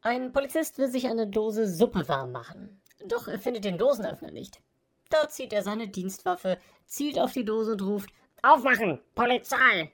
Ein Polizist will sich eine Dose Suppe warm machen. Doch er findet den Dosenöffner nicht. Da zieht er seine Dienstwaffe, zielt auf die Dose und ruft: Aufmachen! Polizei!